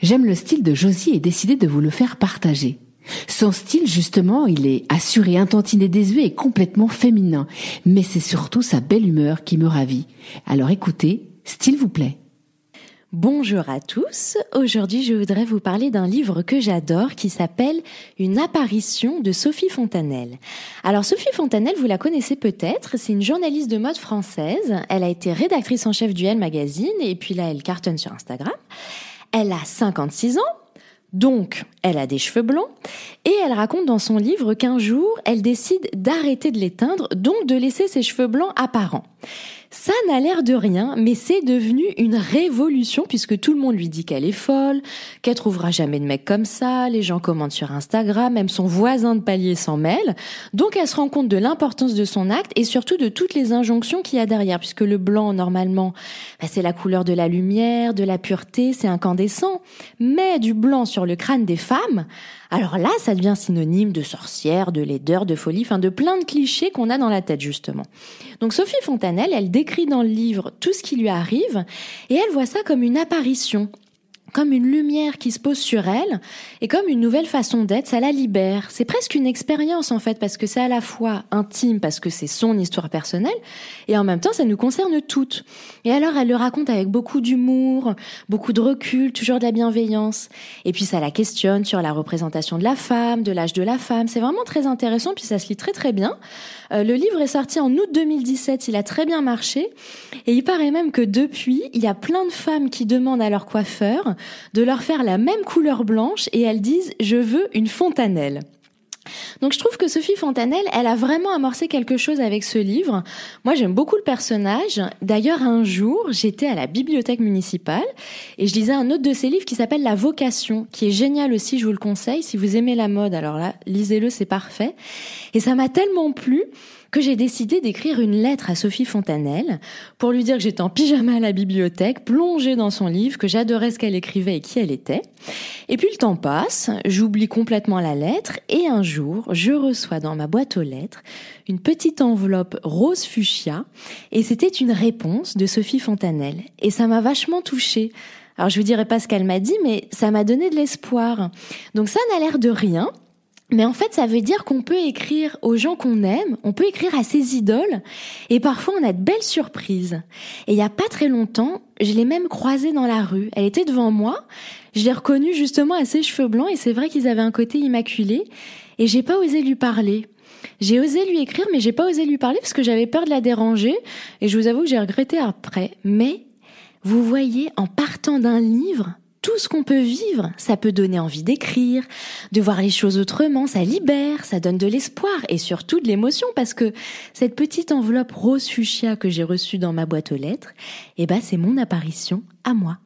J'aime le style de Josie et décidé de vous le faire partager. Son style, justement, il est assuré, intantiné, désuet et complètement féminin. Mais c'est surtout sa belle humeur qui me ravit. Alors écoutez, s'il vous plaît. Bonjour à tous. Aujourd'hui, je voudrais vous parler d'un livre que j'adore qui s'appelle Une apparition de Sophie Fontanelle. Alors, Sophie Fontanelle, vous la connaissez peut-être. C'est une journaliste de mode française. Elle a été rédactrice en chef du Elle Magazine et puis là, elle cartonne sur Instagram. Elle a 56 ans. Donc, elle a des cheveux blancs et elle raconte dans son livre qu'un jour, elle décide d'arrêter de les teindre, donc de laisser ses cheveux blancs apparents. Ça n'a l'air de rien, mais c'est devenu une révolution puisque tout le monde lui dit qu'elle est folle, qu'elle trouvera jamais de mec comme ça, les gens commentent sur Instagram, même son voisin de palier s'en mêle. Donc elle se rend compte de l'importance de son acte et surtout de toutes les injonctions qu'il y a derrière puisque le blanc, normalement, bah, c'est la couleur de la lumière, de la pureté, c'est incandescent. Mais du blanc sur le crâne des femmes, alors là, ça devient synonyme de sorcière, de laideur, de folie, enfin de plein de clichés qu'on a dans la tête justement. Donc Sophie Fontanelle, elle décrit dans le livre tout ce qui lui arrive et elle voit ça comme une apparition, comme une lumière qui se pose sur elle et comme une nouvelle façon d'être, ça la libère. C'est presque une expérience en fait parce que c'est à la fois intime parce que c'est son histoire personnelle et en même temps ça nous concerne toutes. Et alors elle le raconte avec beaucoup d'humour, beaucoup de recul, toujours de la bienveillance. Et puis ça la questionne sur la représentation de la femme, de l'âge de la femme. C'est vraiment très intéressant puis ça se lit très très bien. Euh, le livre est sorti en août 2017, il a très bien marché et il paraît même que depuis, il y a plein de femmes qui demandent à leur coiffeur de leur faire la même couleur blanche et elles disent je veux une fontanelle. Donc je trouve que Sophie Fontanelle, elle a vraiment amorcé quelque chose avec ce livre. Moi, j'aime beaucoup le personnage. D'ailleurs, un jour, j'étais à la bibliothèque municipale et je lisais un autre de ses livres qui s'appelle La Vocation, qui est génial aussi, je vous le conseille. Si vous aimez la mode, alors là, lisez-le, c'est parfait. Et ça m'a tellement plu que j'ai décidé d'écrire une lettre à Sophie Fontanelle pour lui dire que j'étais en pyjama à la bibliothèque, plongée dans son livre, que j'adorais ce qu'elle écrivait et qui elle était. Et puis le temps passe, j'oublie complètement la lettre et un jour, je reçois dans ma boîte aux lettres une petite enveloppe rose fuchsia et c'était une réponse de Sophie Fontanelle. Et ça m'a vachement touchée. Alors je vous dirai pas ce qu'elle m'a dit, mais ça m'a donné de l'espoir. Donc ça n'a l'air de rien, mais en fait, ça veut dire qu'on peut écrire aux gens qu'on aime, on peut écrire à ses idoles, et parfois on a de belles surprises. Et il y a pas très longtemps, je l'ai même croisée dans la rue. Elle était devant moi, je l'ai reconnue justement à ses cheveux blancs, et c'est vrai qu'ils avaient un côté immaculé, et j'ai pas osé lui parler. J'ai osé lui écrire, mais j'ai pas osé lui parler parce que j'avais peur de la déranger, et je vous avoue que j'ai regretté après. Mais, vous voyez, en partant d'un livre, tout ce qu'on peut vivre, ça peut donner envie d'écrire, de voir les choses autrement, ça libère, ça donne de l'espoir et surtout de l'émotion parce que cette petite enveloppe rose fuchsia que j'ai reçue dans ma boîte aux lettres, eh ben c'est mon apparition à moi.